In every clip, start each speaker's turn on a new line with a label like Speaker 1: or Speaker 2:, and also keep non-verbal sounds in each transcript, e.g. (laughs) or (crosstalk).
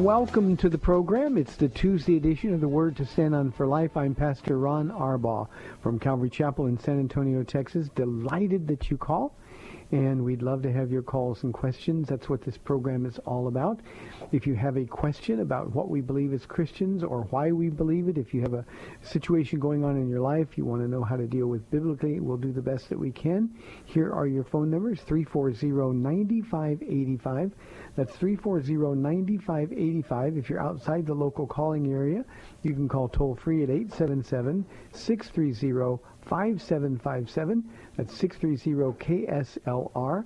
Speaker 1: Welcome to the program. It's the Tuesday edition of the Word to Stand on for Life. I'm Pastor Ron Arbaugh from Calvary Chapel in San Antonio, Texas. Delighted that you call. And we'd love to have your calls and questions. That's what this program is all about. If you have a question about what we believe as Christians or why we believe it, if you have a situation going on in your life, you want to know how to deal with biblically, we'll do the best that we can. Here are your phone numbers, 340-9585. That's 340-9585. If you're outside the local calling area, you can call toll free at 877-630-5757. That's 630-KSLR.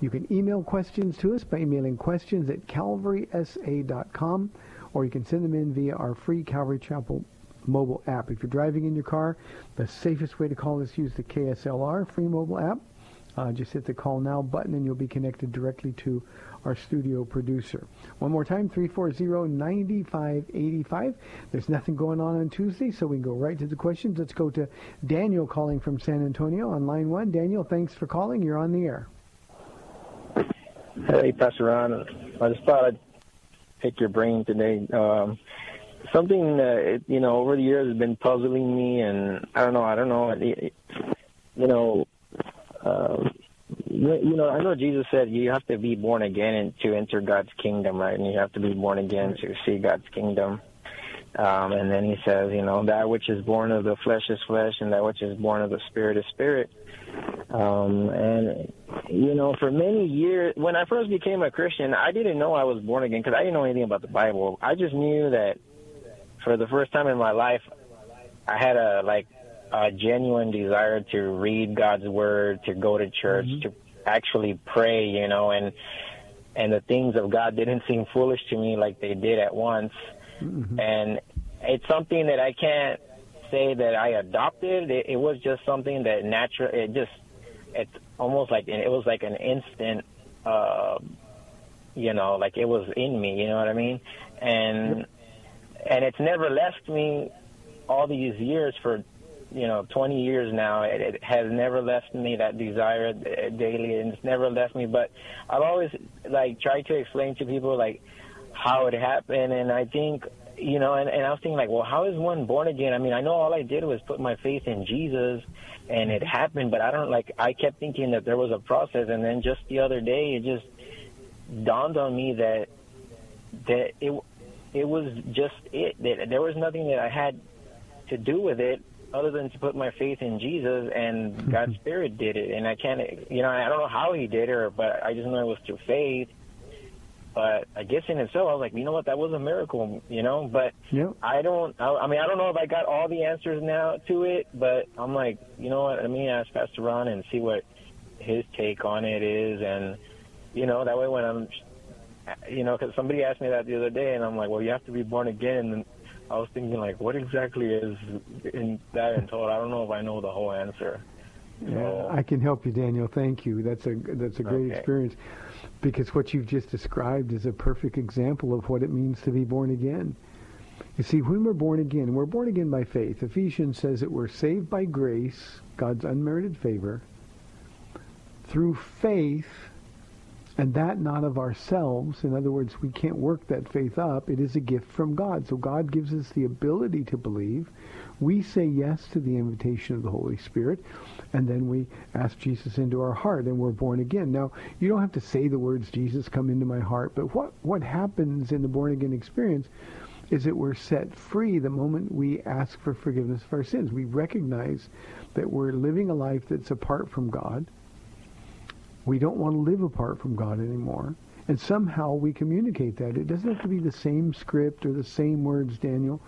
Speaker 1: You can email questions to us by emailing questions at calvarysa.com or you can send them in via our free Calvary Chapel mobile app. If you're driving in your car, the safest way to call is use the KSLR free mobile app. Uh, just hit the call now button and you'll be connected directly to our studio producer. One more time, 340-9585. There's nothing going on on Tuesday, so we can go right to the questions. Let's go to Daniel calling from San Antonio on line one. Daniel, thanks for calling. You're on the air.
Speaker 2: Hey, Pastor Ron. I just thought I'd pick your brain today. Um, something that you know over the years has been puzzling me, and I don't know. I don't know. You know, uh, you know. I know Jesus said you have to be born again and to enter God's kingdom, right? And you have to be born again to see God's kingdom. Um, and then he says, you know, that which is born of the flesh is flesh, and that which is born of the spirit is spirit. Um, and you know, for many years, when I first became a Christian, I didn't know I was born again because I didn't know anything about the Bible. I just knew that for the first time in my life, I had a like a genuine desire to read God's word, to go to church, to actually pray, you know, and and the things of God didn't seem foolish to me like they did at once. And it's something that I can't say that I adopted. It, it was just something that natural. It just it's almost like it was like an instant. Uh, you know, like it was in me. You know what I mean? And and it's never left me all these years for you know 20 years now it, it has never left me that desire daily and it's never left me. But i've always like tried to explain to people like how it happened and i think you know and, and i was thinking like well how is one born again? I mean i know all i did was put my faith in jesus and it happened but i don't like i kept thinking that there was a process and then just the other day it just dawned on me that that it it was just it that there was nothing that I had to do with it other than to put my faith in Jesus and (laughs) God's Spirit did it. And I can't you know I don't know how He did it but I just know it was through faith. But I guess in itself I was like you know what? That was a miracle you know? But
Speaker 1: Yep.
Speaker 2: I don't I, I mean I don't know if I got all the answers now to it but I'm like you know what? Let me ask Pastor Ron and see what his take on it is. And you know that way when I'm you know, because somebody asked me that the other day, and I'm like, well, you have to be born again. I was thinking, like, what exactly is in that entailed? I don't know if I know the whole answer.
Speaker 1: Yeah, I can help you, Daniel. Thank you. That's a that's a great
Speaker 2: Okay.
Speaker 1: experience because what you've just described is a perfect example of what it means to be born again. You see, when we're born again, we're born again by faith. Ephesians says that we're saved by grace, God's unmerited favor, through faith, and that not of ourselves. In other words, we can't work that faith up. It is a gift from God. So God gives us the ability to believe. We say yes to the invitation of the Holy Spirit, and then we ask Jesus into our heart, and we're born again. Now, you don't have to say the words, Jesus, come into my heart, but what, what happens in the born again experience is that we're set free the moment we ask for forgiveness of our sins. We recognize that we're living a life that's apart from God. We don't want to live apart from God anymore. And somehow we communicate that. It doesn't have to be the same script or the same words, Daniel,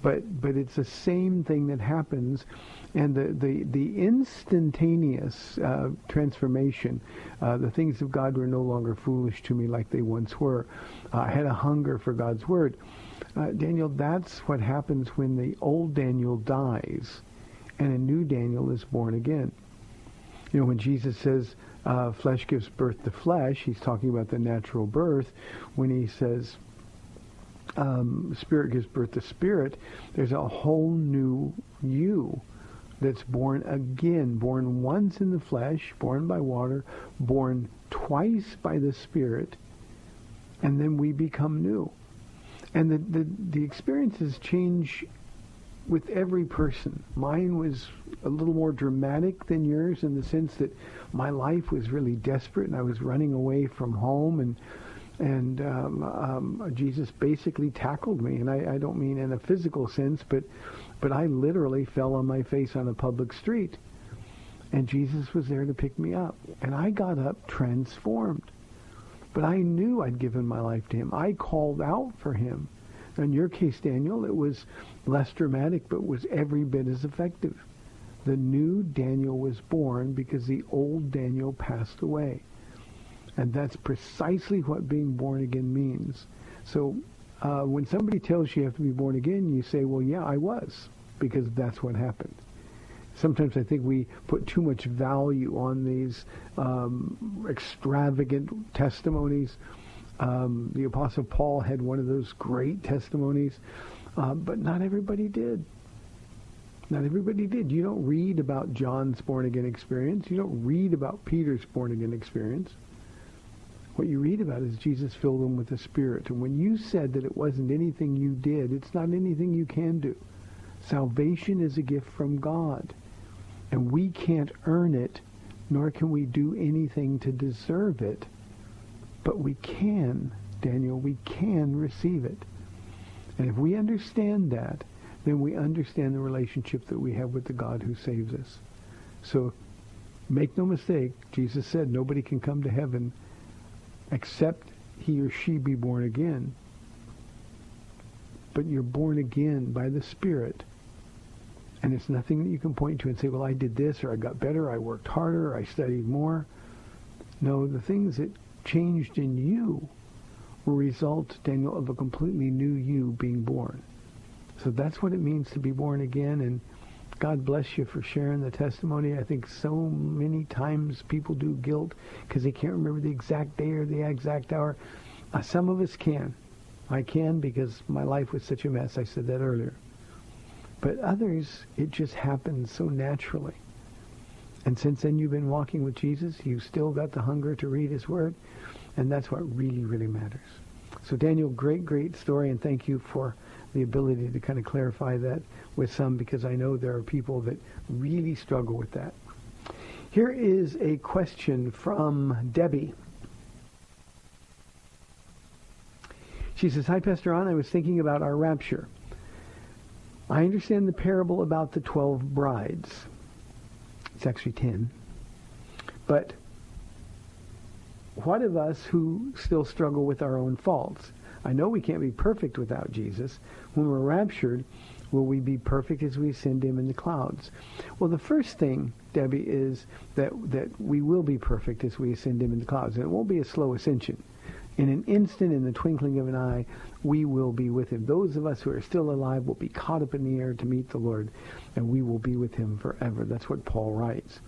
Speaker 1: but but it's the same thing that happens, and the the the instantaneous uh, transformation, uh, the things of God were no longer foolish to me like they once were. Uh, I had a hunger for God's word. Uh, Daniel, that's what happens when the old Daniel dies, and a new Daniel is born again. You know, when Jesus says uh, flesh gives birth to flesh, he's talking about the natural birth. When he says um, spirit gives birth to spirit, there's a whole new you that's born again, born once in the flesh, born by water, born twice by the spirit, and then we become new. And the, the, the experiences change with every person. Mine was a little more dramatic than yours in the sense that my life was really desperate and I was running away from home and and um, um, Jesus basically tackled me, and I, I don't mean in a physical sense, but but I literally fell on my face on a public street, and Jesus was there to pick me up, and I got up transformed. But I knew I'd given my life to him. I called out for him. In your case, Daniel, it was less dramatic, but was every bit as effective. The new Daniel was born because the old Daniel passed away. And that's precisely what being born again means. So uh, when somebody tells you you have to be born again, you say, well, yeah, I was, because that's what happened. Sometimes I think we put too much value on these um, extravagant testimonies. Um, the Apostle Paul had one of those great testimonies, uh, but not everybody did. Not everybody did. You don't read about John's born again experience. You don't read about Peter's born again experience. What you read about is Jesus filled them with the Spirit. And when you said that it wasn't anything you did, it's not anything you can do. Salvation is a gift from God. And we can't earn it, nor can we do anything to deserve it. But we can, Daniel, we can receive it. And if we understand that, then we understand the relationship that we have with the God who saves us. So make no mistake, Jesus said nobody can come to heaven except he or she be born again. But you're born again by the Spirit. And it's nothing that you can point to and say, well, I did this, or I got better, I worked harder, I studied more. No, the things that changed in you were results, Daniel, of a completely new you being born. So that's what it means to be born again. And God bless you for sharing the testimony. I think so many times people do guilt because they can't remember the exact day or the exact hour. Uh, some of us can. I can because my life was such a mess. I said that earlier. But others, it just happens so naturally. And since then you've been walking with Jesus, you've still got the hunger to read his word. And that's what really, really matters. So Daniel, great, great story. And thank you for the ability to kind of clarify that with some because I know there are people that really struggle with that. Here is a question from Debbie. She says, Hi, Pastor Ron. I was thinking about our rapture. I understand the parable about the 12 brides. It's actually 10. But what of us who still struggle with our own faults? I know we can't be perfect without Jesus. When we're raptured, will we be perfect as we ascend him in the clouds? Well, the first thing, Debbie, is that, that we will be perfect as we ascend him in the clouds. And it won't be a slow ascension. In an instant, in the twinkling of an eye, we will be with him. Those of us who are still alive will be caught up in the air to meet the Lord, and we will be with him forever. That's what Paul writes.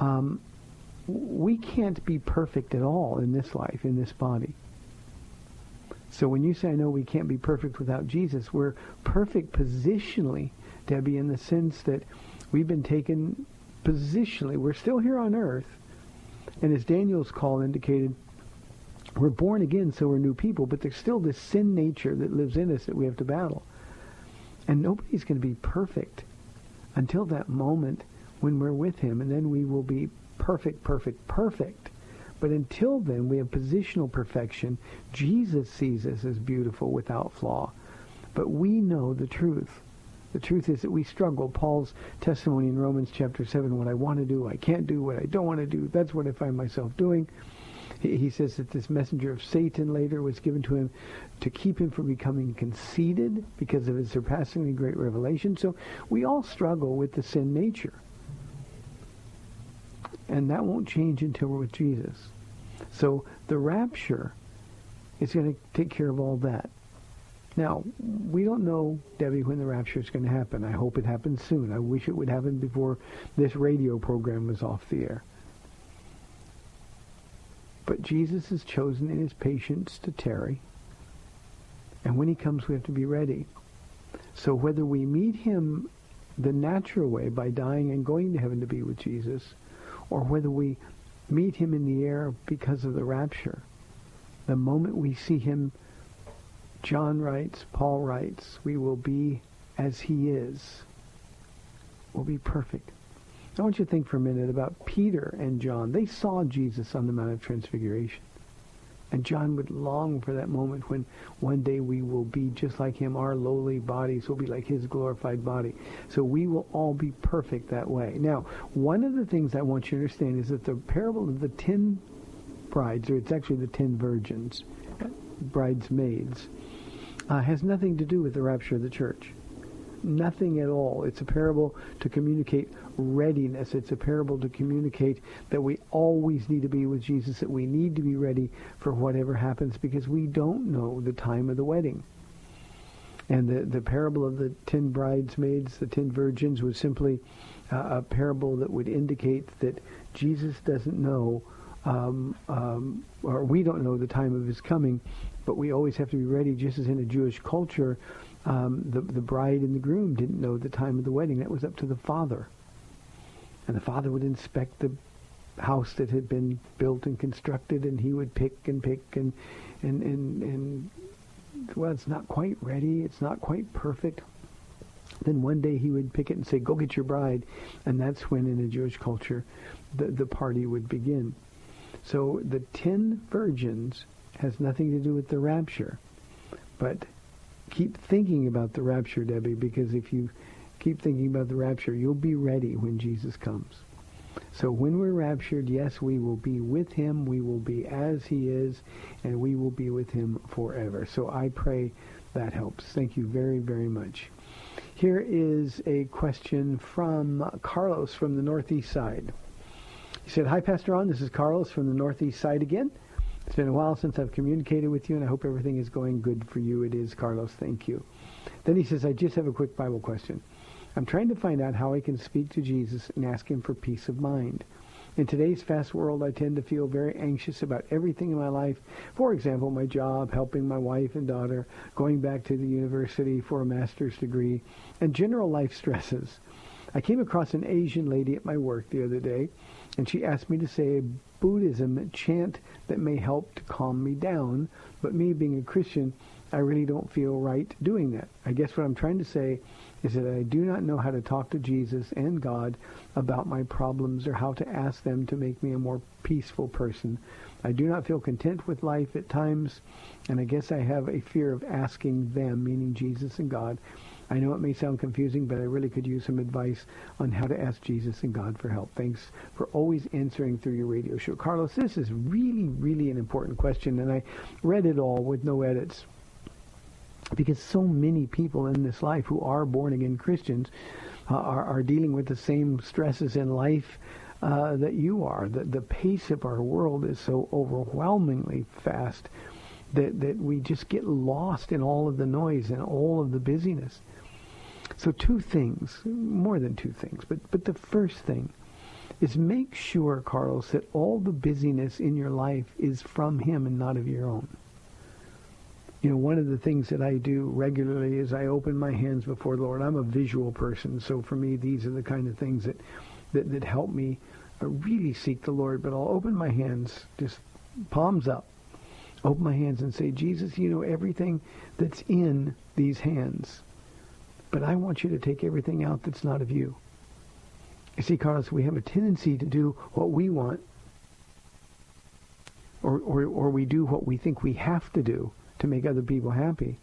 Speaker 1: Um, we can't be perfect at all in this life, in this body. So when you say, I know we can't be perfect without Jesus, we're perfect positionally, Debbie, in the sense that we've been taken positionally. We're still here on earth. And as Daniel's call indicated, we're born again, so we're new people, but there's still this sin nature that lives in us that we have to battle. And nobody's going to be perfect until that moment when we're with him, and then we will be perfect, perfect, perfect. But until then, we have positional perfection. Jesus sees us as beautiful without flaw. But we know the truth. The truth is that we struggle. Paul's testimony in Romans chapter 7, what I want to do, I can't do. What I don't want to do, that's what I find myself doing. He, says that this messenger of Satan later was given to him to keep him from becoming conceited because of his surpassingly great revelation. So we all struggle with the sin nature. And that won't change until we're with Jesus. So the rapture is going to take care of all that. Now, we don't know, Debbie, when the rapture is going to happen. I hope it happens soon. I wish it would happen before this radio program was off the air. But Jesus has chosen in his patience to tarry. And when he comes, we have to be ready. So whether we meet him the natural way by dying and going to heaven to be with Jesus, or whether we meet him in the air because of the rapture, the moment we see him John writes, Paul writes, we will be as he is. We'll be perfect. I want you to think for a minute about Peter and John. They saw Jesus on the Mount of Transfiguration. And John would long for that moment when one day we will be just like him. Our lowly bodies will be like his glorified body. So we will all be perfect that way. Now, one of the things I want you to understand is that the parable of the ten brides, or it's actually the ten virgins, bridesmaids, uh, has nothing to do with the rapture of the church. Nothing at all. It's a parable to communicate readiness. It's a parable to communicate that we always need to be with Jesus, that we need to be ready for whatever happens because we don't know the time of the wedding. And the, the parable of the ten bridesmaids, the ten virgins, was simply uh, a parable that would indicate that Jesus doesn't know, um, um, or we don't know the time of his coming, but we always have to be ready, just as in a Jewish culture, um, the, the bride and the groom didn't know the time of the wedding. That was up to the father. And the father would inspect the house that had been built and constructed, and he would pick and pick and, and, and, and well, it's not quite ready. It's not quite perfect. Then one day he would pick it and say, go get your bride. And that's when in a Jewish culture, the, the party would begin. So the ten virgins has nothing to do with the rapture. But keep thinking about the rapture, Debbie, because if you keep thinking about the rapture, you'll be ready when Jesus comes. So when we're raptured, yes, we will be with him. We will be as he is, and we will be with him forever. So I pray that helps. Thank you very, very much. Here is a question from Carlos from the Northeast side. He said, Hi, Pastor Ron. This is Carlos from the Northeast side again. It's been a while since I've communicated with you, and I hope everything is going good for you. It is, Carlos. Thank you. Then he says, I just have a quick Bible question. I'm trying to find out how I can speak to Jesus and ask him for peace of mind. In today's fast world, I tend to feel very anxious about everything in my life. For example, my job, helping my wife and daughter, going back to the university for a master's degree, and general life stresses. I came across an Asian lady at my work the other day, and she asked me to say a Buddhism chant that may help to calm me down. But me being a Christian, I really don't feel right doing that. I guess what I'm trying to say is that I do not know how to talk to Jesus and God about my problems or how to ask them to make me a more peaceful person. I do not feel content with life at times, and I guess I have a fear of asking them, meaning Jesus and God, I know it may sound confusing, but I really could use some advice on how to ask Jesus and God for help. Thanks for always answering through your radio show. Carlos, this is really, really an important question, and I read it all with no edits because so many people in this life who are born-again Christians uh, are, are dealing with the same stresses in life uh, that you are. The, the pace of our world is so overwhelmingly fast that, that we just get lost in all of the noise and all of the busyness. So two things, more than two things, but, but the first thing is make sure, Carlos, that all the busyness in your life is from him and not of your own. You know, one of the things that I do regularly is I open my hands before the Lord. I'm a visual person, so for me, these are the kind of things that, that, that help me uh, really seek the Lord. But I'll open my hands, just palms up, open my hands and say, Jesus, you know everything that's in these hands. But I want you to take everything out that's not of you. You see, Carlos, we have a tendency to do what we want, or, or, or we do what we think we have to do to make other people happy.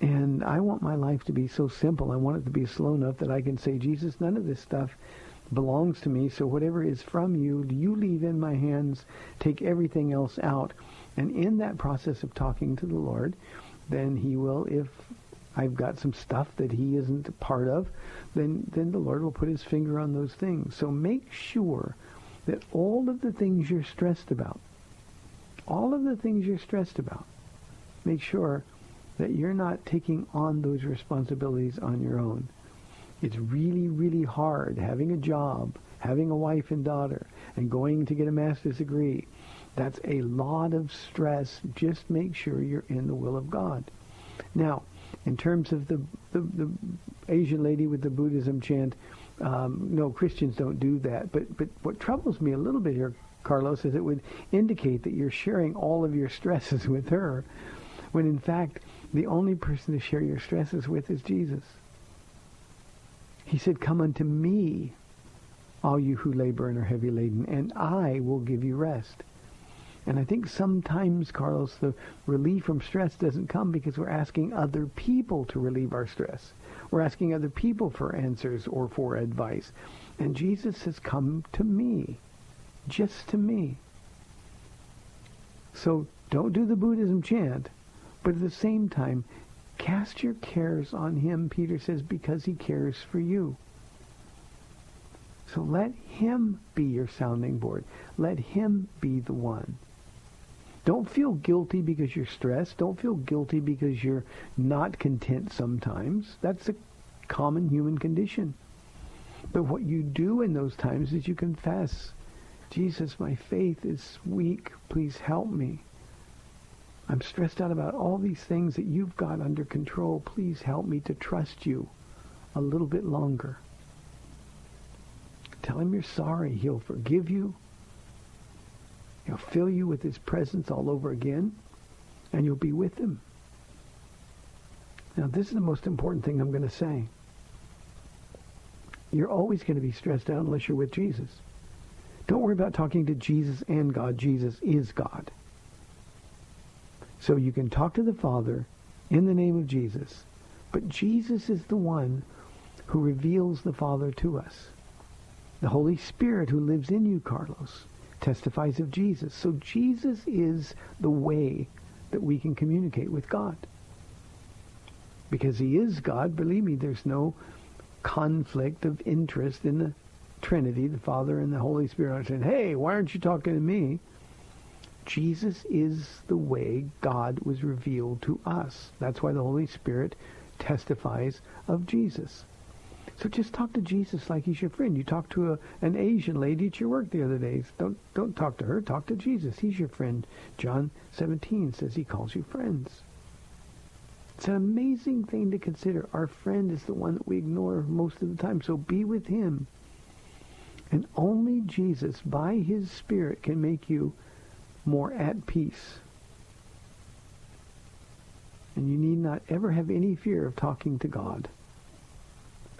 Speaker 1: And I want my life to be so simple. I want it to be slow enough that I can say, Jesus, none of this stuff belongs to me. So whatever is from you, you leave in my hands. Take everything else out. And in that process of talking to the Lord, then he will, if I've got some stuff that he isn't a part of, then, then the Lord will put his finger on those things. So make sure that all of the things you're stressed about, all of the things you're stressed about, make sure that you're not taking on those responsibilities on your own. It's really, really hard having a job, having a wife and daughter, and going to get a master's degree. That's a lot of stress. Just make sure you're in the will of God. Now, in terms of the, the, the Asian lady with the Buddhism chant, um, no, Christians don't do that. But, but what troubles me a little bit here, Carlos, is it would indicate that you're sharing all of your stresses (laughs) with her, when in fact, the only person to share your stresses with is Jesus. He said, come unto me, all you who labor and are heavy laden, and I will give you rest. And I think sometimes, Carlos, the relief from stress doesn't come because we're asking other people to relieve our stress. We're asking other people for answers or for advice. And Jesus has come to me. Just to me. So don't do the Buddhism chant, but at the same time, cast your cares on him, Peter says, because he cares for you. So let him be your sounding board. Let him be the one. Don't feel guilty because you're stressed. Don't feel guilty because you're not content sometimes. That's a common human condition. But what you do in those times is you confess, Jesus, my faith is weak. Please help me. I'm stressed out about all these things that you've got under control. Please help me to trust you a little bit longer. Tell him you're sorry. He'll forgive you. He'll fill you with his presence all over again, and you'll be with him. Now, this is the most important thing I'm going to say. You're always going to be stressed out unless you're with Jesus. Don't worry about talking to Jesus and God. Jesus is God. So you can talk to the Father in the name of Jesus. But Jesus is the one who reveals the Father to us. The Holy Spirit who lives in you, Carlos, testifies of Jesus. So Jesus is the way that we can communicate with God. Because he is God, believe me, there's no conflict of interest in the Trinity, the Father and the Holy Spirit. I'm saying, hey, why aren't you talking to me? Jesus is the way God was revealed to us. That's why the Holy Spirit testifies of Jesus. So just talk to Jesus like he's your friend. You talked to a, an Asian lady at your work the other day. Don't don't talk to her. Talk to Jesus. He's your friend. John 17 says he calls you friends. It's an amazing thing to consider. Our friend is the one that we ignore most of the time. So be with him. And only Jesus, by his Spirit, can make you more at peace. And you need not ever have any fear of talking to God.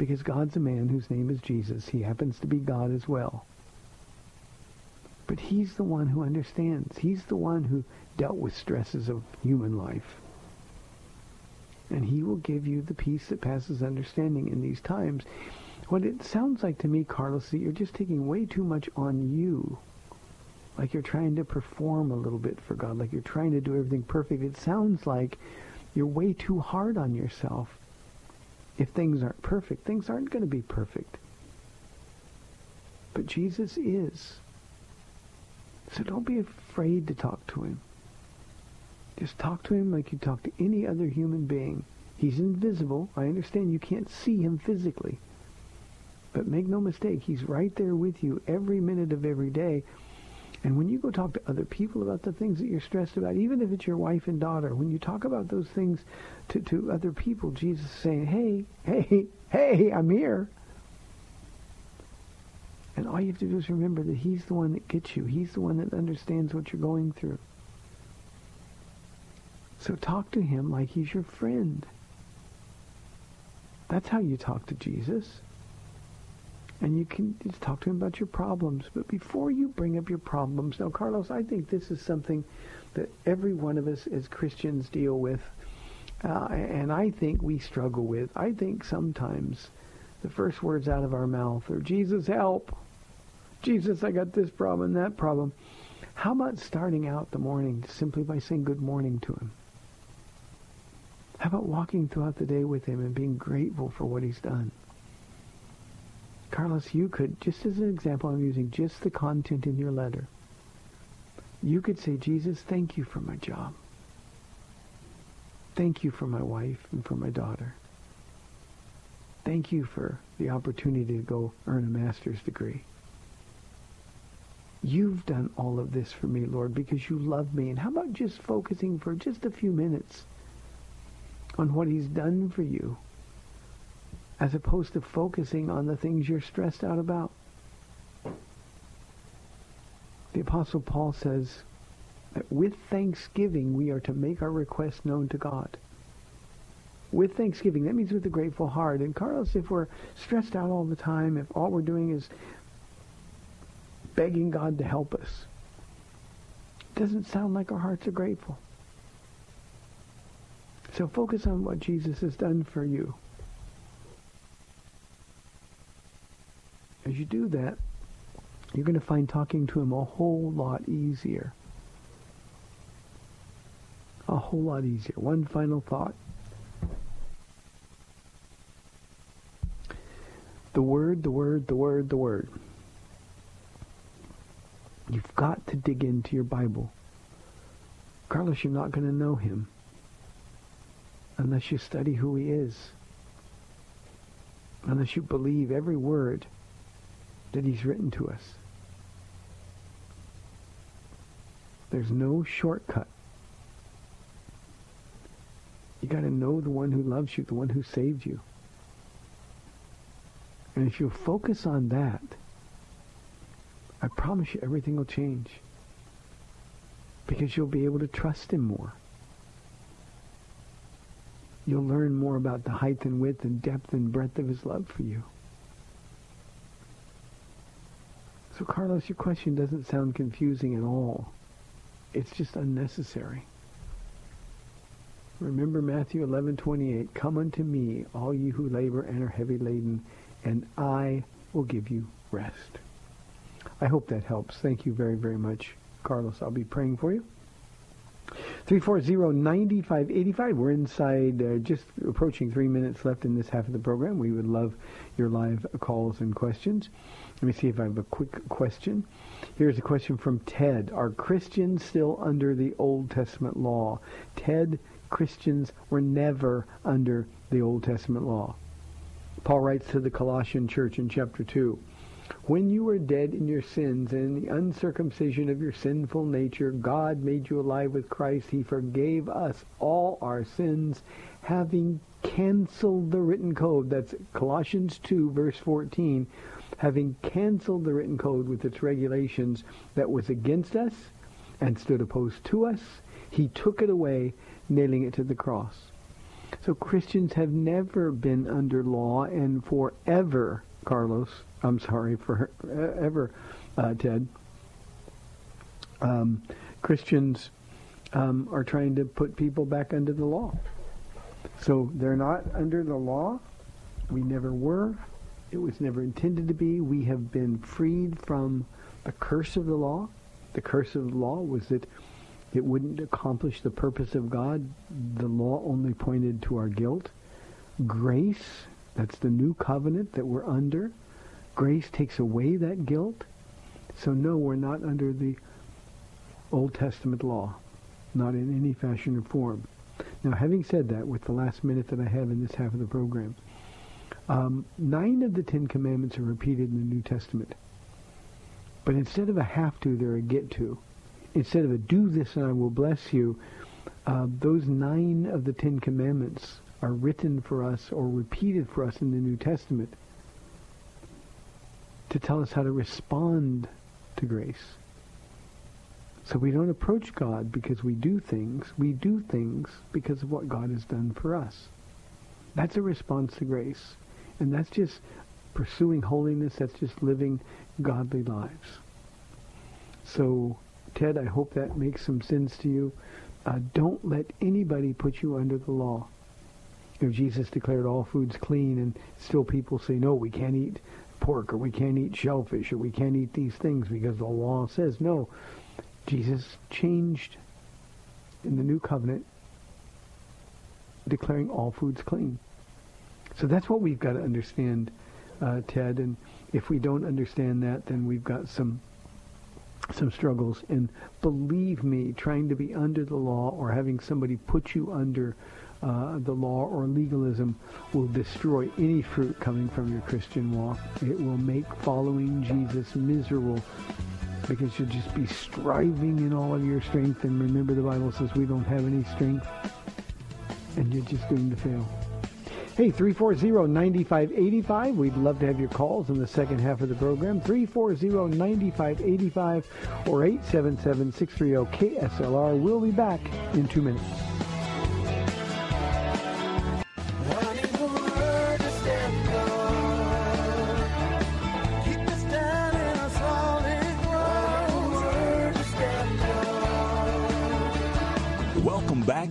Speaker 1: Because God's a man whose name is Jesus. He happens to be God as well. But he's the one who understands. He's the one who dealt with stresses of human life. And he will give you the peace that passes understanding in these times. What it sounds like to me, Carlos, is that you're just taking way too much on you like you're trying to perform a little bit for God, like you're trying to do everything perfect. It sounds like you're way too hard on yourself. If things aren't perfect, things aren't going to be perfect. But Jesus is. So don't be afraid to talk to him. Just talk to him like you talk to any other human being. He's invisible. I understand you can't see him physically. But make no mistake, he's right there with you every minute of every day. And when you go talk to other people about the things that you're stressed about, even if it's your wife and daughter, when you talk about those things to, to other people, Jesus is saying, hey, hey, hey, I'm here. And all you have to do is remember that he's the one that gets you. He's the one that understands what you're going through. So talk to him like he's your friend. That's how you talk to Jesus and you can just talk to him about your problems. But before you bring up your problems, now, Carlos, I think this is something that every one of us as Christians deal with uh, and I think we struggle with. I think sometimes the first words out of our mouth are, Jesus, help. Jesus, I got this problem and that problem. How about starting out the morning simply by saying good morning to him? How about walking throughout the day with him and being grateful for what he's done? Carlos, you could, just as an example, I'm using just the content in your letter. You could say, Jesus, thank you for my job. Thank you for my wife and for my daughter. Thank you for the opportunity to go earn a master's degree. You've done all of this for me, Lord, because you love me. And how about just focusing for just a few minutes on what he's done for you as opposed to focusing on the things you're stressed out about? The Apostle Paul says that with thanksgiving we are to make our requests known to God. With thanksgiving, that means with a grateful heart. And Carlos, if we're stressed out all the time, if all we're doing is begging God to help us, it doesn't sound like our hearts are grateful. So focus on what Jesus has done for you. As you do that, you're going to find talking to him a whole lot easier. A whole lot easier. One final thought. The word, the word, the word, the word. You've got to dig into your Bible. Carlos, you're not going to know him unless you study who he is. Unless you believe every word that he's written to us. There's no shortcut. You got to know the one who loves you, the one who saved you. And if you focus on that, I promise you everything will change. Because you'll be able to trust him more. You'll learn more about the height and width and depth and breadth of his love for you. So Carlos, your question doesn't sound confusing at all. It's just unnecessary. Remember Matthew 11:28, "Come unto me, all ye who labor and are heavy laden, and I will give you rest." I hope that helps. Thank you very, very much, Carlos. I'll be praying for you. 340-9585. We're inside, uh, just approaching three minutes left in this half of the program. We would love your live calls and questions. Let me see if I have a quick question. Here's a question from Ted. Are Christians still under the Old Testament law? Ted, Christians were never under the Old Testament law. Paul writes to the Colossian church in chapter 2. When you were dead in your sins and in the uncircumcision of your sinful nature, God made you alive with Christ. He forgave us all our sins, having canceled the written code. That's Colossians 2, verse 14. Having canceled the written code with its regulations that was against us and stood opposed to us, he took it away, nailing it to the cross. So Christians have never been under law and forever, Carlos, I'm sorry, forever, uh, Ted, um, Christians um, are trying to put people back under the law. So they're not under the law. We never were. It was never intended to be. We have been freed from the curse of the law. The curse of the law was that it wouldn't accomplish the purpose of God. The law only pointed to our guilt. Grace, that's the new covenant that we're under. Grace takes away that guilt. So no, we're not under the Old Testament law, not in any fashion or form. Now, having said that, with the last minute that I have in this half of the program, um, nine of the Ten Commandments are repeated in the New Testament. But instead of a have to, they're a get to. Instead of a do this and I will bless you, uh, those nine of the Ten Commandments are written for us or repeated for us in the New Testament to tell us how to respond to grace. So we don't approach God because we do things. We do things because of what God has done for us. That's a response to grace. And that's just pursuing holiness. That's just living godly lives. So, Ted, I hope that makes some sense to you. Uh, don't let anybody put you under the law. You know, Jesus declared all foods clean, and still people say, no, we can't eat pork, or we can't eat shellfish, or we can't eat these things because the law says no. Jesus changed in the new covenant, declaring all foods clean. So that's what we've got to understand, uh, Ted. And if we don't understand that, then we've got some some struggles. And believe me, trying to be under the law or having somebody put you under uh, the law or legalism will destroy any fruit coming from your Christian walk. It will make following Jesus miserable because you'll just be striving in all of your strength. And remember, the Bible says we don't have any strength, and you're just going to fail. Hey, 340-9585. We'd love to have your calls in the second half of the program. 340-9585 or 877-630-KSLR. We'll be back in two minutes.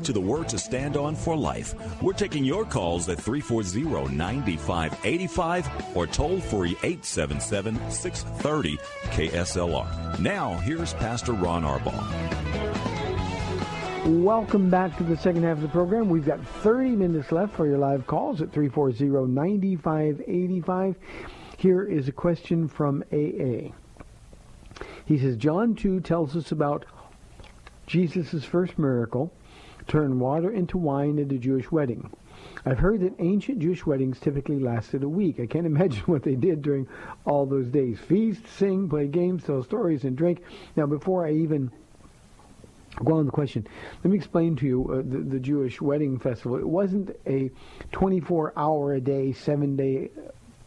Speaker 3: To
Speaker 4: the Word to Stand On for Life. We're taking your calls at 340-9585 or toll free 877-630 KSLR. Now, here's Pastor Ron Arbaugh.
Speaker 1: Welcome back to the second half of the program. We've got 30 minutes left for your live calls at 340-9585. Here is a question from AA. He says, John 2 tells us about Jesus' first miracle, turn water into wine at a Jewish wedding. I've heard that ancient Jewish weddings typically lasted a week. I can't (laughs) imagine what they did during all those days. Feast, sing, play games, tell stories, and drink. Now, before I even go on the question, let me explain to you uh, the, the Jewish wedding festival. It wasn't a 24-hour a day, seven-day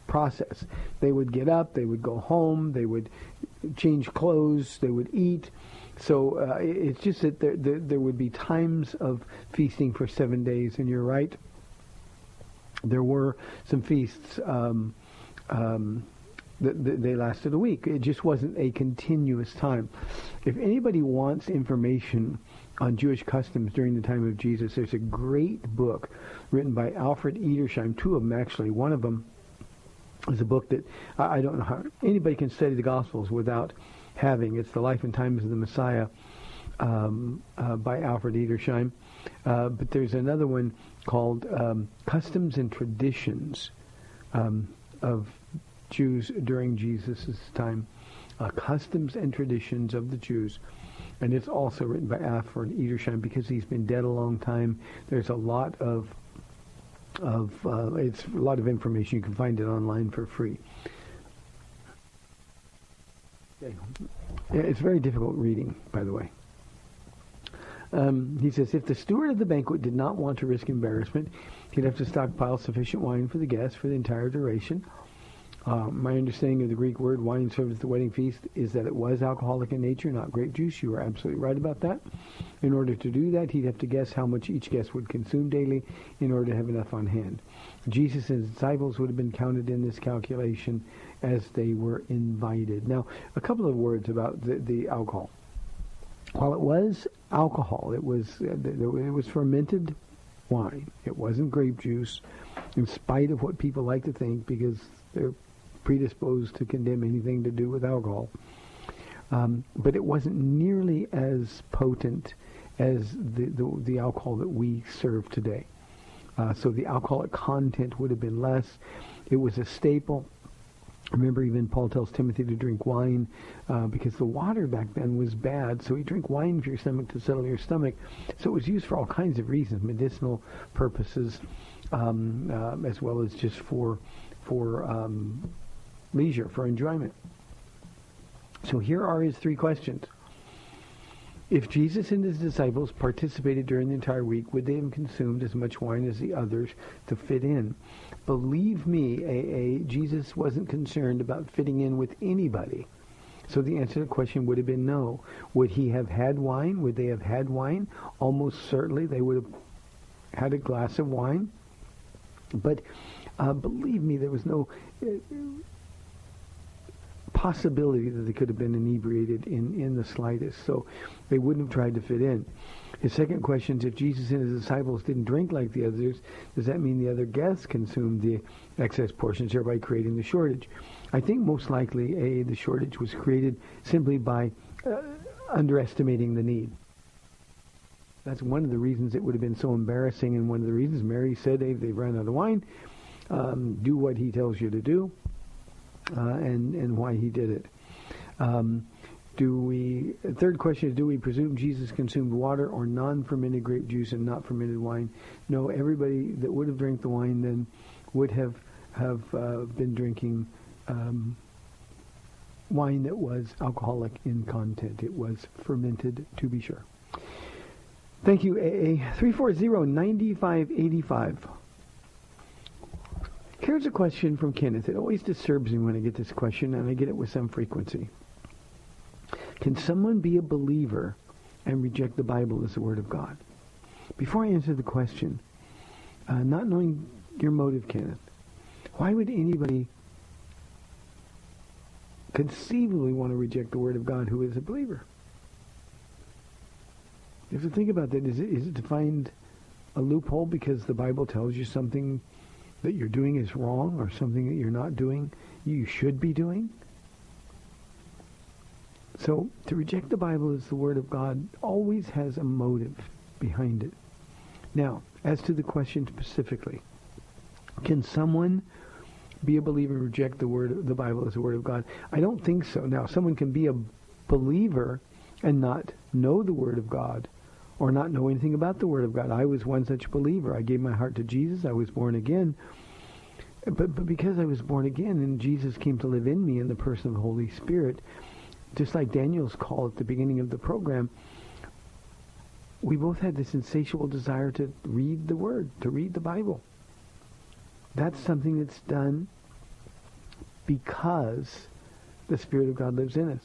Speaker 1: process. They would get up, they would go home, they would change clothes, they would eat. So uh, it's just that there, there, there would be times of feasting for seven days, and you're right. There were some feasts. Um, um, th- th- they lasted a week. It just wasn't a continuous time. If anybody wants information on Jewish customs during the time of Jesus, there's a great book written by Alfred Edersheim, two of them actually. One of them is a book that I don't know how anybody can study the Gospels without having. It's The Life and Times of the Messiah um, uh, by Alfred Edersheim. Uh, but there's another one called um, Customs and Traditions um, of Jews during Jesus' time. Uh, Customs and Traditions of the Jews. And it's also written by Alfred Edersheim because he's been dead a long time. There's a lot of of uh, it's a lot of information. You can find it online for free. It's very difficult reading, by the way. Um, he says, if the steward of the banquet did not want to risk embarrassment, he'd have to stockpile sufficient wine for the guests for the entire duration. Uh, my understanding of the Greek word wine served at the wedding feast is that it was alcoholic in nature, not grape juice. You are absolutely right about that. In order to do that, he'd have to guess how much each guest would consume daily in order to have enough on hand. Jesus disciples would have been counted in this calculation as they were invited. Now, a couple of words about the, the alcohol. While it was alcohol, it was uh, it was fermented wine. It wasn't grape juice, in spite of what people like to think, because they're predisposed to condemn anything to do with alcohol. Um, but it wasn't nearly as potent as the, the, the alcohol that we serve today. Uh, so the alcoholic content would have been less. It was a staple. Remember, even Paul tells Timothy to drink wine uh, because the water back then was bad. So you drink wine for your stomach to settle your stomach. So it was used for all kinds of reasons, medicinal purposes, um, uh, as well as just for for um, leisure, for enjoyment. So here are his three questions. If Jesus and his disciples participated during the entire week, would they have consumed as much wine as the others to fit in? Believe me, AA, Jesus wasn't concerned about fitting in with anybody. So the answer to the question would have been no. Would he have had wine? Would they have had wine? Almost certainly they would have had a glass of wine. But uh, believe me, there was no uh, possibility that they could have been inebriated in, in the slightest. So they wouldn't have tried to fit in. His second question is if Jesus and his disciples didn't drink like the others, does that mean the other guests consumed the excess portions, thereby creating the shortage? I think most likely, A, the shortage was created simply by uh, underestimating the need. That's one of the reasons it would have been so embarrassing, and one of the reasons Mary said, hey, they've run out of wine, um, do what he tells you to do, and, and why he did it. Um, do we? Third question is: Do we presume Jesus consumed water or non-fermented grape juice and not fermented wine? No. Everybody that would have drank the wine then would have have uh, been drinking um, wine that was alcoholic in content. It was fermented, to be sure. Thank you, AA. 340-9585. Here's a question from Kenneth. It always disturbs me when I get this question, and I get it with some frequency. Can someone be a believer and reject the Bible as the Word of God? Before I answer the question, uh, not knowing your motive, Kenneth, why would anybody conceivably want to reject the Word of God who is a believer? You have to think about that. Is it, is it to find a loophole because the Bible tells you something that you're doing is wrong or something that you're not doing you should be doing? So to reject the Bible as the Word of God always has a motive behind it. Now, as to the question specifically, can someone be a believer and reject the word, the Bible as the Word of God? I don't think so. Now, someone can be a believer and not know the Word of God or not know anything about the Word of God. I was one such believer. I gave my heart to Jesus. I was born again. But, but because I was born again and Jesus came to live in me in the person of the Holy Spirit, just like Daniel's call at the beginning of the program, we both had this insatiable desire to read the Word, to read the Bible. That's something that's done because the Spirit of God lives in us.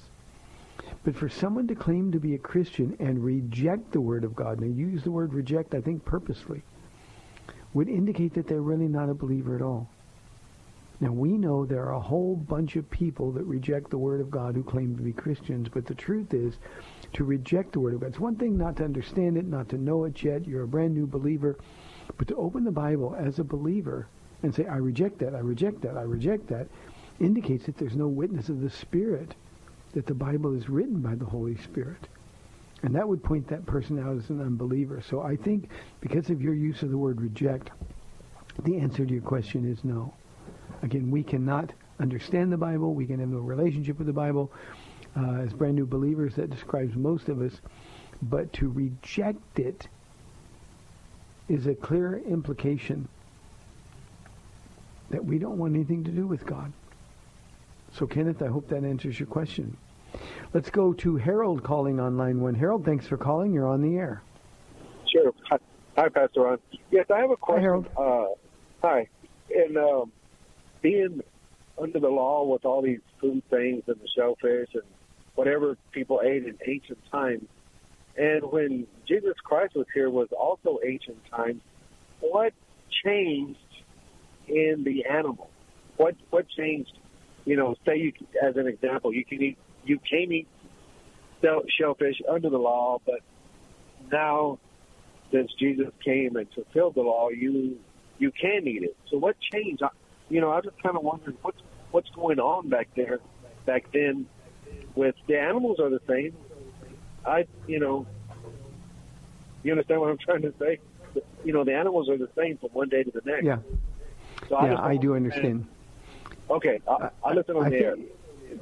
Speaker 1: But for someone to claim to be a Christian and reject the Word of God, and use the word reject, I think, purposely, would indicate that they're really not a believer at all. Now, we know there are a whole bunch of people that reject the Word of God who claim to be Christians, but the truth is, to reject the Word of God, it's one thing not to understand it, not to know it yet, you're a brand new believer, but to open the Bible as a believer and say, I reject that, I reject that, I reject that, indicates that there's no witness of the Spirit, that the Bible is written by the Holy Spirit. And that would point that person out as an unbeliever. So I think because of your use of the word reject, the answer to your question is no. Again, we cannot understand the Bible. We can have no relationship with the Bible. Uh, as brand new believers, that describes most of us. But to reject it is a clear implication that we don't want anything to do with God. So, Kenneth, I hope that answers your question. Let's go to Harold calling on line one. Harold, thanks for calling. You're on the air.
Speaker 5: Sure. Hi, hi Pastor Ron. Yes, I have a question.
Speaker 1: Harold.
Speaker 5: Uh, hi. And um, being under the law with all these food things and the shellfish and whatever people ate in ancient times, and when Jesus Christ was here was also ancient times, what changed in the animal? What what changed? You know, say you as an example, you can eat you can eat shell- shellfish under the law, but now since Jesus came and fulfilled the law, you you can eat it. So what changed? I, you know, I just kind of wondered what's what's going on back there, back then. With the animals are the same. I, you know, you understand what I'm trying to say? You know, the animals are the same from one day to the next.
Speaker 1: Yeah,
Speaker 5: So
Speaker 1: yeah, I do
Speaker 5: don't
Speaker 1: understand.
Speaker 5: Okay, I, I listen on
Speaker 1: I
Speaker 5: the air.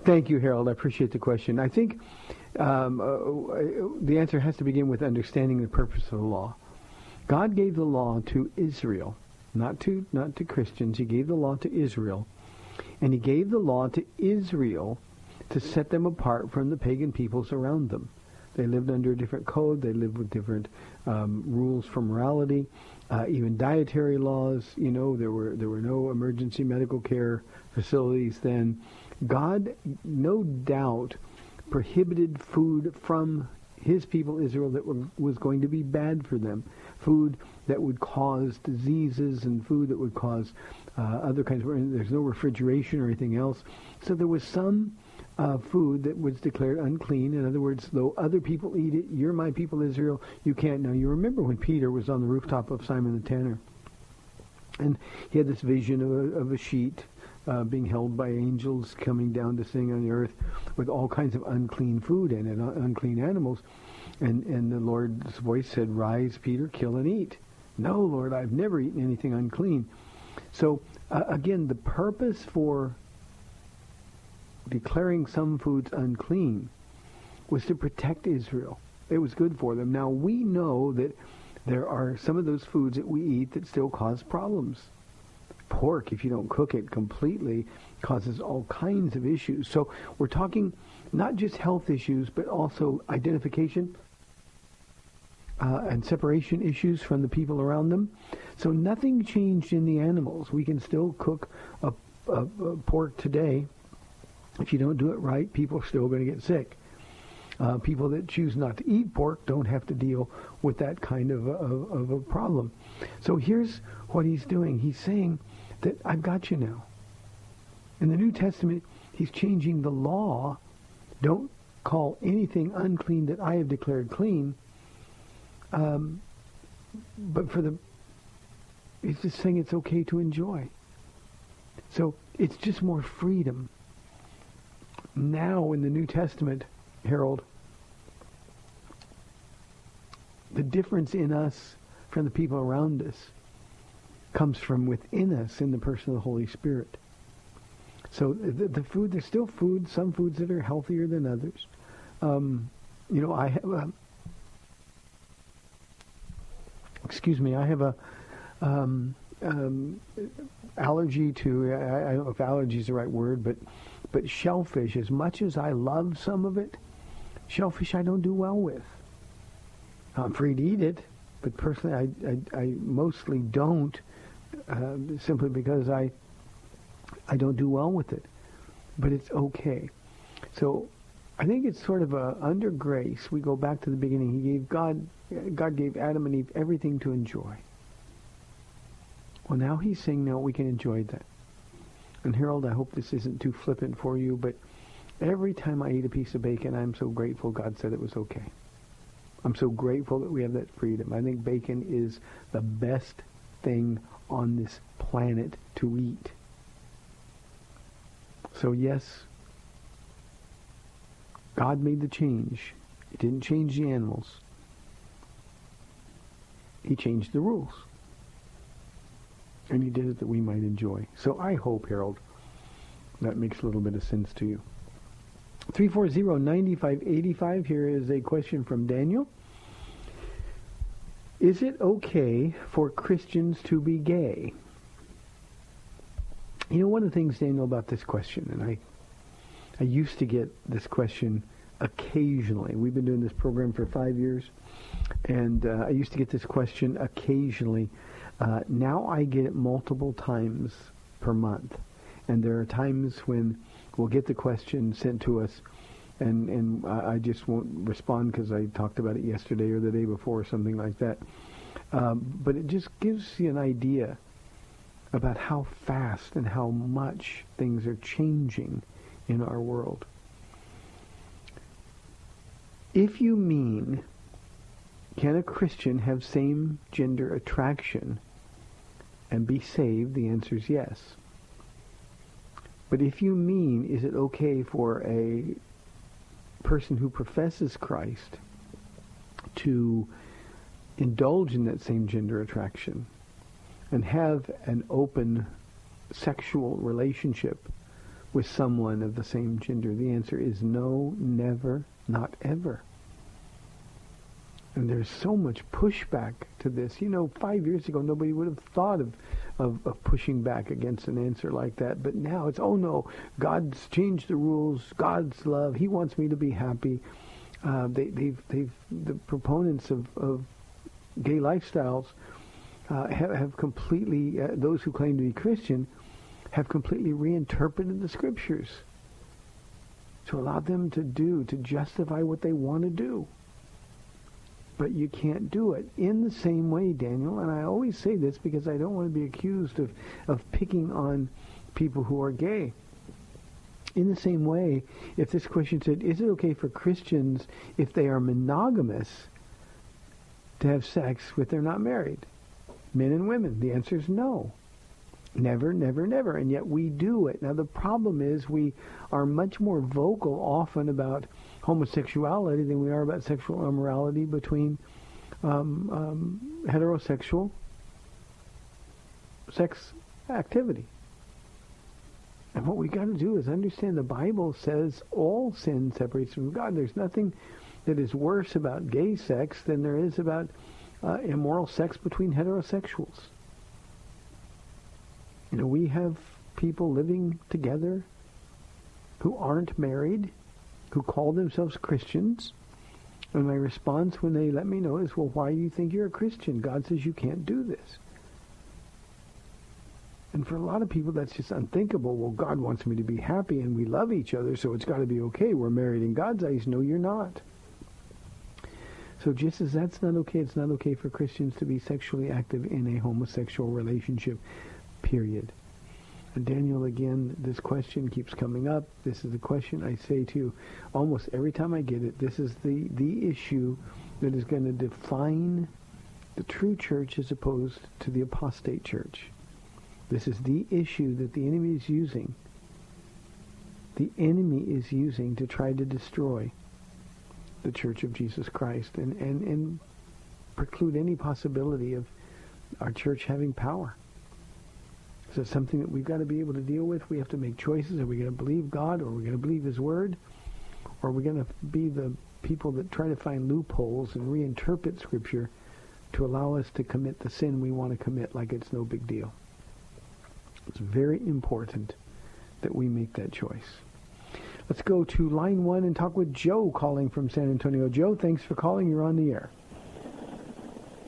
Speaker 1: Thank you, Harold. I appreciate the question. I think um, uh, the answer has to begin with understanding the purpose of the law. God gave the law to Israel, not to not to Christians. He gave the law to Israel, and He gave the law to Israel to set them apart from the pagan peoples around them. They lived under a different code. They lived with different um, rules for morality, uh, even dietary laws. You know, there were there were no emergency medical care facilities then. God, no doubt, prohibited food from his people Israel that were, was going to be bad for them. Food that would cause diseases and food that would cause uh, other kinds of... There's no refrigeration or anything else. So there was some uh, food that was declared unclean. In other words, though other people eat it, you're my people Israel, you can't. Now, you remember when Peter was on the rooftop of Simon the Tanner, and he had this vision of a, of a sheet uh, being held by angels coming down to sing on the earth with all kinds of unclean food in it, un- unclean animals. And, and the Lord's voice said, Rise, Peter, kill and eat. No, Lord, I've never eaten anything unclean. So, uh, again, the purpose for declaring some foods unclean was to protect Israel. It was good for them. Now, we know that there are some of those foods that we eat that still cause problems. Pork, if you don't cook it completely, causes all kinds of issues. So we're talking not just health issues, but also identification uh, and separation issues from the people around them. So nothing changed in the animals. We can still cook a, a, a pork today. If you don't do it right, people are still going to get sick. Uh, people that choose not to eat pork don't have to deal with that kind of, of, of a problem. So here's what he's doing. He's saying that I've got you now. In the New Testament, he's changing the law. Don't call anything unclean that I have declared clean. Um, but for the, he's just saying it's okay to enjoy. So it's just more freedom. Now in the New Testament, Harold, the difference in us from the people around us comes from within us in the person of the Holy Spirit. So the, the food, there's still food, some foods that are healthier than others. Um, you know, I have a, excuse me, I have a um, um, allergy to, I, I don't know if allergy is the right word, but, but shellfish, as much as I love some of it, shellfish I don't do well with. I'm free to eat it, but personally I, I, I mostly don't uh, simply because I I don't do well with it. But it's okay. So I think it's sort of a under grace. We go back to the beginning. He gave God God gave Adam and Eve everything to enjoy. Well, now he's saying now we can enjoy that. And Harold, I hope this isn't too flippant for you, but every time I eat a piece of bacon, I'm so grateful God said it was okay. I'm so grateful that we have that freedom. I think bacon is the best thing on this planet to eat. So yes, God made the change. He didn't change the animals. He changed the rules. And he did it that we might enjoy. So I hope, Harold, that makes a little bit of sense to you. 340-9585. Here is a question from Daniel. Is it okay for Christians to be gay? You know, one of the things, Daniel, about this question, and I, I used to get this question occasionally. We've been doing this program for five years, and uh, I used to get this question occasionally. Uh, now I get it multiple times per month, and there are times when we'll get the question sent to us, and and I just won't respond because I talked about it yesterday or the day before or something like that. Um, but it just gives you an idea about how fast and how much things are changing in our world. If you mean, can a Christian have same gender attraction and be saved, the answer is yes. But if you mean, is it okay for a person who professes Christ to indulge in that same gender attraction and have an open sexual relationship with someone of the same gender? The answer is no, never, not ever. And there's so much pushback to this. You know, five years ago, nobody would have thought of, of, of pushing back against an answer like that. But now it's, oh no, God's changed the rules. God's love. He wants me to be happy. Uh, they, they've, they've, the proponents of, of gay lifestyles uh, have, have completely, uh, those who claim to be Christian, have completely reinterpreted the scriptures to allow them to do, to justify what they want to do. But you can't do it in the same way, Daniel. And I always say this because I don't want to be accused of, of picking on people who are gay. In the same way, if this question said, is it okay for Christians if they are monogamous to have sex with they're not married? Men and women. The answer is no. Never, never, never. And yet we do it. Now the problem is we are much more vocal often about homosexuality than we are about sexual immorality between um, um, heterosexual sex activity. And what we got to do is understand the Bible says all sin separates from God. There's nothing that is worse about gay sex than there is about uh, immoral sex between heterosexuals. You know, we have people living together who aren't married, who call themselves Christians. And my response when they let me know is, well, why do you think you're a Christian? God says you can't do this. And for a lot of people, that's just unthinkable. Well, God wants me to be happy and we love each other, so it's got to be okay. We're married in God's eyes. No, you're not. So just as that's not okay, it's not okay for Christians to be sexually active in a homosexual relationship, period. Daniel, again, this question keeps coming up. This is a question I say to you almost every time I get it. This is the, the issue that is going to define the true church as opposed to the apostate church. This is the issue that the enemy is using. The enemy is using to try to destroy the Church of Jesus Christ and, and, and preclude any possibility of our church having power. So it's something that we've got to be able to deal with. We have to make choices. Are we going to believe God or are we going to believe His Word? Or are we going to be the people that try to find loopholes and reinterpret Scripture to allow us to commit the sin we want to commit like it's no big deal? It's very important that we make that choice. Let's go to line one and talk with Joe calling from San Antonio. Joe, thanks for calling. You're on the air.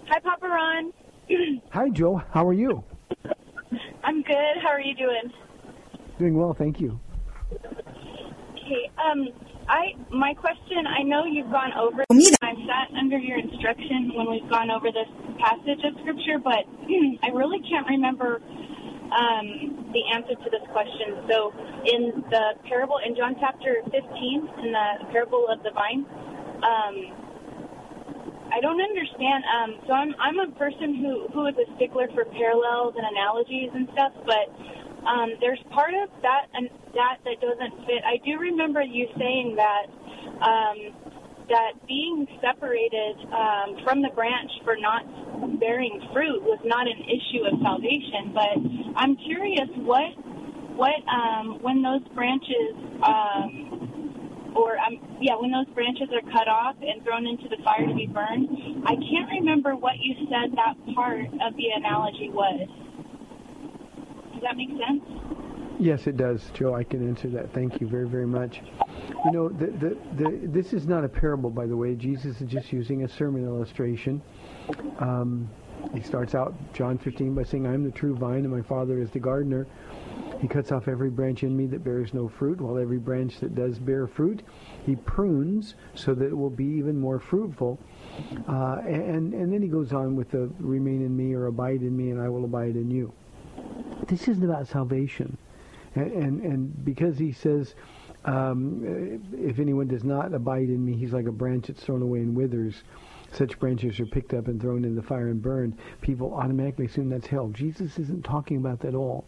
Speaker 6: Hi, Papa Ron. (clears throat)
Speaker 1: Hi, Joe. How are you?
Speaker 6: I'm good. How are you doing?
Speaker 1: Doing well, thank you.
Speaker 6: Okay. Um, I my question. I know you've gone over. I've sat under your instruction when we've gone over this passage of scripture, but (clears throat) I really can't remember um, the answer to this question. So, in the parable in John chapter 15, in the parable of the vine, um, I don't understand. Um, so I'm I'm a person who who is a stickler for parallels and analogies and stuff, but um, there's part of that and that that doesn't fit. I do remember you saying that um, that being separated um, from the branch for not bearing fruit was not an issue of salvation. But I'm curious what what um, when those branches um, or um, yeah when those branches are cut off and thrown into the fire to be burned. I can't remember what you said that part of the analogy was. Does that make sense?
Speaker 1: Yes, it does, Joe. I can answer that. Thank you very, very much. You know, the, the, the, this is not a parable, by the way. Jesus is just using a sermon illustration. Um, he starts out John 15 by saying, I am the true vine, and my Father is the gardener. He cuts off every branch in me that bears no fruit, while every branch that does bear fruit, he prunes so that it will be even more fruitful. Uh, and, and then he goes on with the remain in me or abide in me, and I will abide in you. This isn't about salvation. And, and, and because he says, um, if anyone does not abide in me, he's like a branch that's thrown away and withers. Such branches are picked up and thrown in the fire and burned. People automatically assume that's hell. Jesus isn't talking about that at all.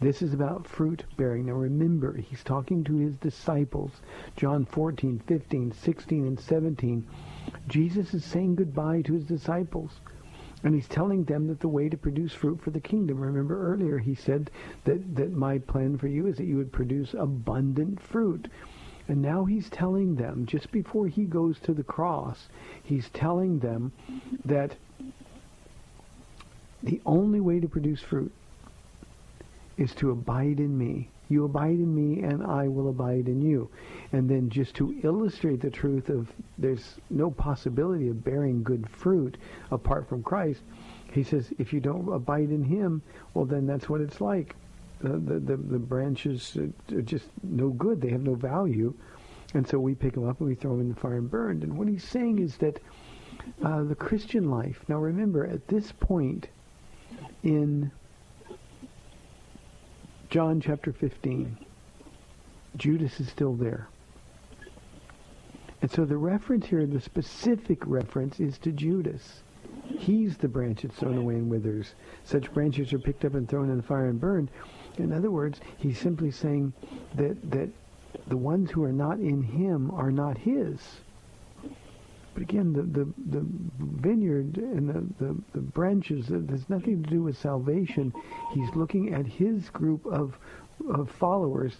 Speaker 1: This is about fruit bearing. Now remember, he's talking to his disciples. John 14, 15, 16, and 17. Jesus is saying goodbye to his disciples. And he's telling them that the way to produce fruit for the kingdom, remember earlier he said that, that my plan for you is that you would produce abundant fruit. And now he's telling them, just before he goes to the cross, he's telling them that the only way to produce fruit is to abide in me. You abide in me and I will abide in you. And then just to illustrate the truth of there's no possibility of bearing good fruit apart from Christ, he says if you don't abide in him, well then that's what it's like. The, the, the, branches are just no good. They have no value. And so we pick them up and we throw them in the fire and burned. And what he's saying is that uh, the Christian life, now remember at this point in John chapter 15, Judas is still there. And so the reference here, the specific reference, is to Judas. He's the branch that's thrown away and withers. Such branches are picked up and thrown in the fire and burned. In other words, he's simply saying that, that the ones who are not in him are not his. But again, the, the, the vineyard and the, the, the branches, uh, there's nothing to do with salvation. He's looking at his group of, of followers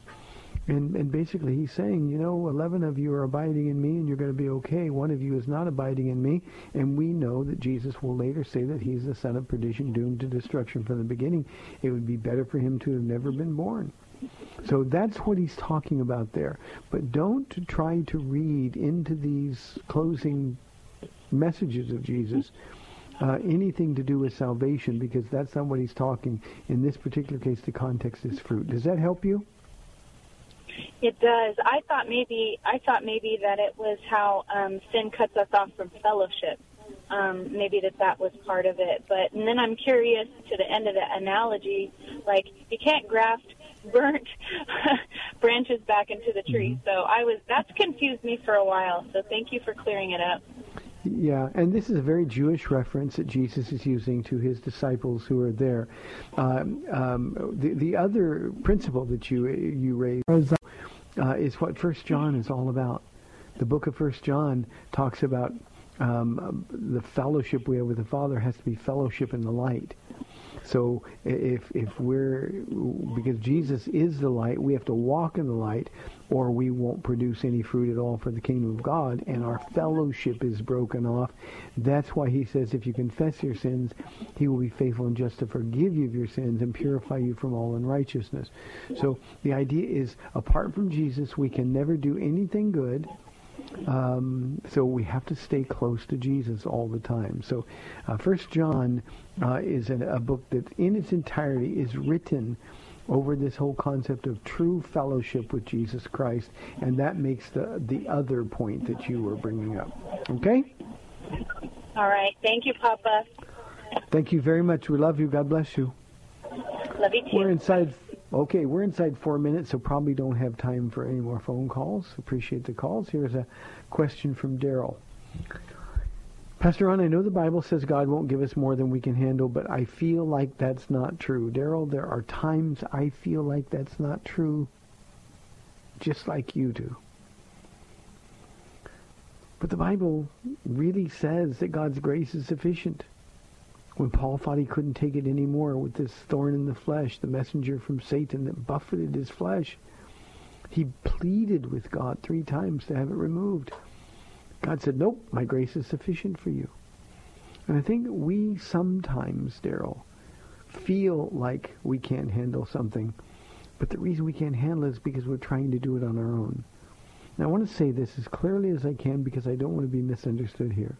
Speaker 1: and, and basically he's saying, you know, 11 of you are abiding in me and you're going to be okay. One of you is not abiding in me. And we know that Jesus will later say that he's the son of perdition doomed to destruction from the beginning. It would be better for him to have never been born. So that's what he's talking about there. But don't try to read into these closing messages of Jesus uh, anything to do with salvation because that's not what he's talking. In this particular case, the context is fruit. Does that help you?
Speaker 6: It does. I thought maybe I thought maybe that it was how um, sin cuts us off from fellowship. Um, maybe that that was part of it. But and then I'm curious to the end of the analogy, like you can't graft burnt (laughs) branches back into the tree. Mm-hmm. So I was that's confused me for a while. So thank you for clearing it up.
Speaker 1: Yeah, and this is a very Jewish reference that Jesus is using to his disciples who are there. Um, um, the the other principle that you you raised uh, is what First John is all about. The book of First John talks about um, the fellowship we have with the Father has to be fellowship in the light. So if if we're because Jesus is the light, we have to walk in the light, or we won't produce any fruit at all for the kingdom of God, and our fellowship is broken off. That's why he says, if you confess your sins, he will be faithful and just to forgive you of your sins and purify you from all unrighteousness. So the idea is, apart from Jesus, we can never do anything good um, so we have to stay close to Jesus all the time. So uh, First John uh, is a, a book that in its entirety is written over this whole concept of true fellowship with Jesus Christ, and that makes the the other point that you were bringing up. Okay?
Speaker 6: All right. Thank you, Papa.
Speaker 1: Thank you very much. We love you. God bless you.
Speaker 6: Love you too.
Speaker 1: We're inside Okay, we're inside four minutes, so probably don't have time for any more phone calls. Appreciate the calls. Here's a question from Daryl. Pastor Ron, I know the Bible says God won't give us more than we can handle, but I feel like that's not true. Daryl, there are times I feel like that's not true, just like you do. But the Bible really says that God's grace is sufficient. When Paul thought he couldn't take it anymore with this thorn in the flesh, the messenger from Satan that buffeted his flesh, he pleaded with God three times to have it removed. God said, nope, my grace is sufficient for you. And I think we sometimes, Daryl, feel like we can't handle something. But the reason we can't handle it is because we're trying to do it on our own. Now, I want to say this as clearly as I can because I don't want to be misunderstood here.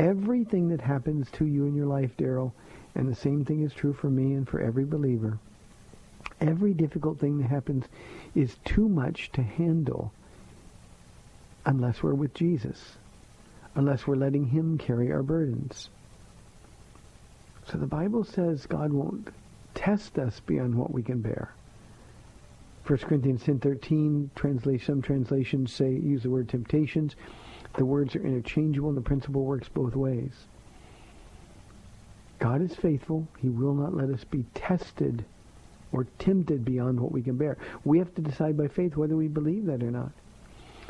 Speaker 1: Everything that happens to you in your life, Daryl, and the same thing is true for me and for every believer, every difficult thing that happens is too much to handle unless we're with Jesus, unless we're letting him carry our burdens. So the Bible says God won't test us beyond what we can bear. 1 Corinthians 10:13 translation some translations say use the word temptations. The words are interchangeable and the principle works both ways. God is faithful. He will not let us be tested or tempted beyond what we can bear. We have to decide by faith whether we believe that or not.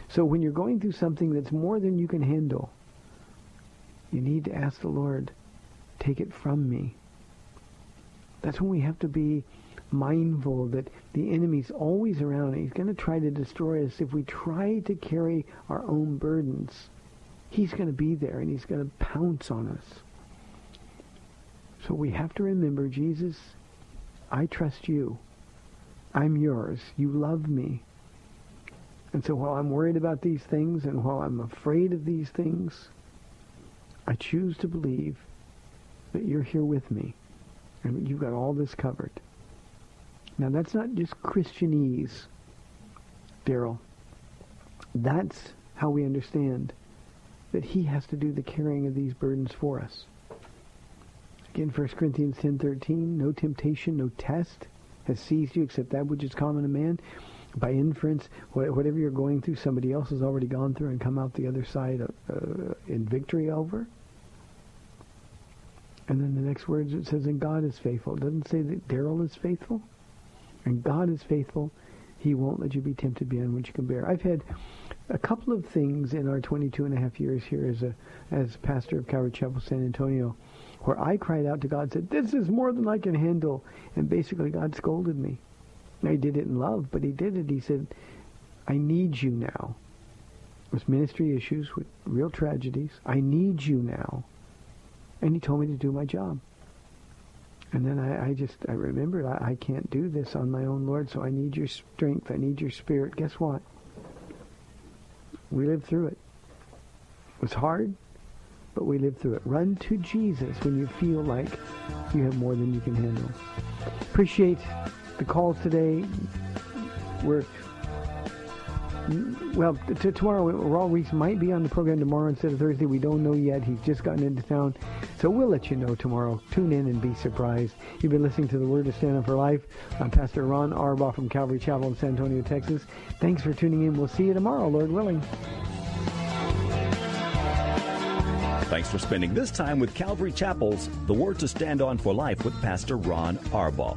Speaker 1: So when you're going through something that's more than you can handle, you need to ask the Lord, take it from me. That's when we have to be mindful that the enemy's always around. He's going to try to destroy us. If we try to carry our own burdens, he's going to be there and he's going to pounce on us. So we have to remember, Jesus, I trust you. I'm yours. You love me. And so while I'm worried about these things and while I'm afraid of these things, I choose to believe that you're here with me and you've got all this covered. Now, that's not just Christianese, Daryl. That's how we understand that he has to do the carrying of these burdens for us. Again, 1 Corinthians 10.13, no temptation, no test has seized you except that which is common to man. by inference, whatever you're going through, somebody else has already gone through and come out the other side uh, in victory over. And then the next words it says, and God is faithful. It doesn't say that Daryl is faithful. And God is faithful. He won't let you be tempted beyond what you can bear. I've had a couple of things in our 22 and a half years here as a as pastor of Calvary Chapel San Antonio where I cried out to God said, this is more than I can handle. And basically God scolded me. I did it in love, but he did it. He said, I need you now. With ministry issues, with real tragedies. I need you now. And he told me to do my job. And then I, I just, I remembered, I, I can't do this on my own, Lord, so I need your strength. I need your spirit. Guess what? We lived through it. It was hard, but we lived through it. Run to Jesus when you feel like you have more than you can handle. Appreciate the calls today. We're well, t- tomorrow, uh, Raul Ries might be on the program tomorrow instead of Thursday. We don't know yet. He's just gotten into town. So we'll let you know tomorrow. Tune in and be surprised. You've been listening to The Word to Stand On for Life. I'm Pastor Ron Arbaugh from Calvary Chapel in San Antonio, Texas. Thanks for tuning in. We'll see you tomorrow, Lord willing.
Speaker 4: Thanks for spending this time with Calvary Chapel's The Word to Stand On for Life with Pastor Ron Arbaugh.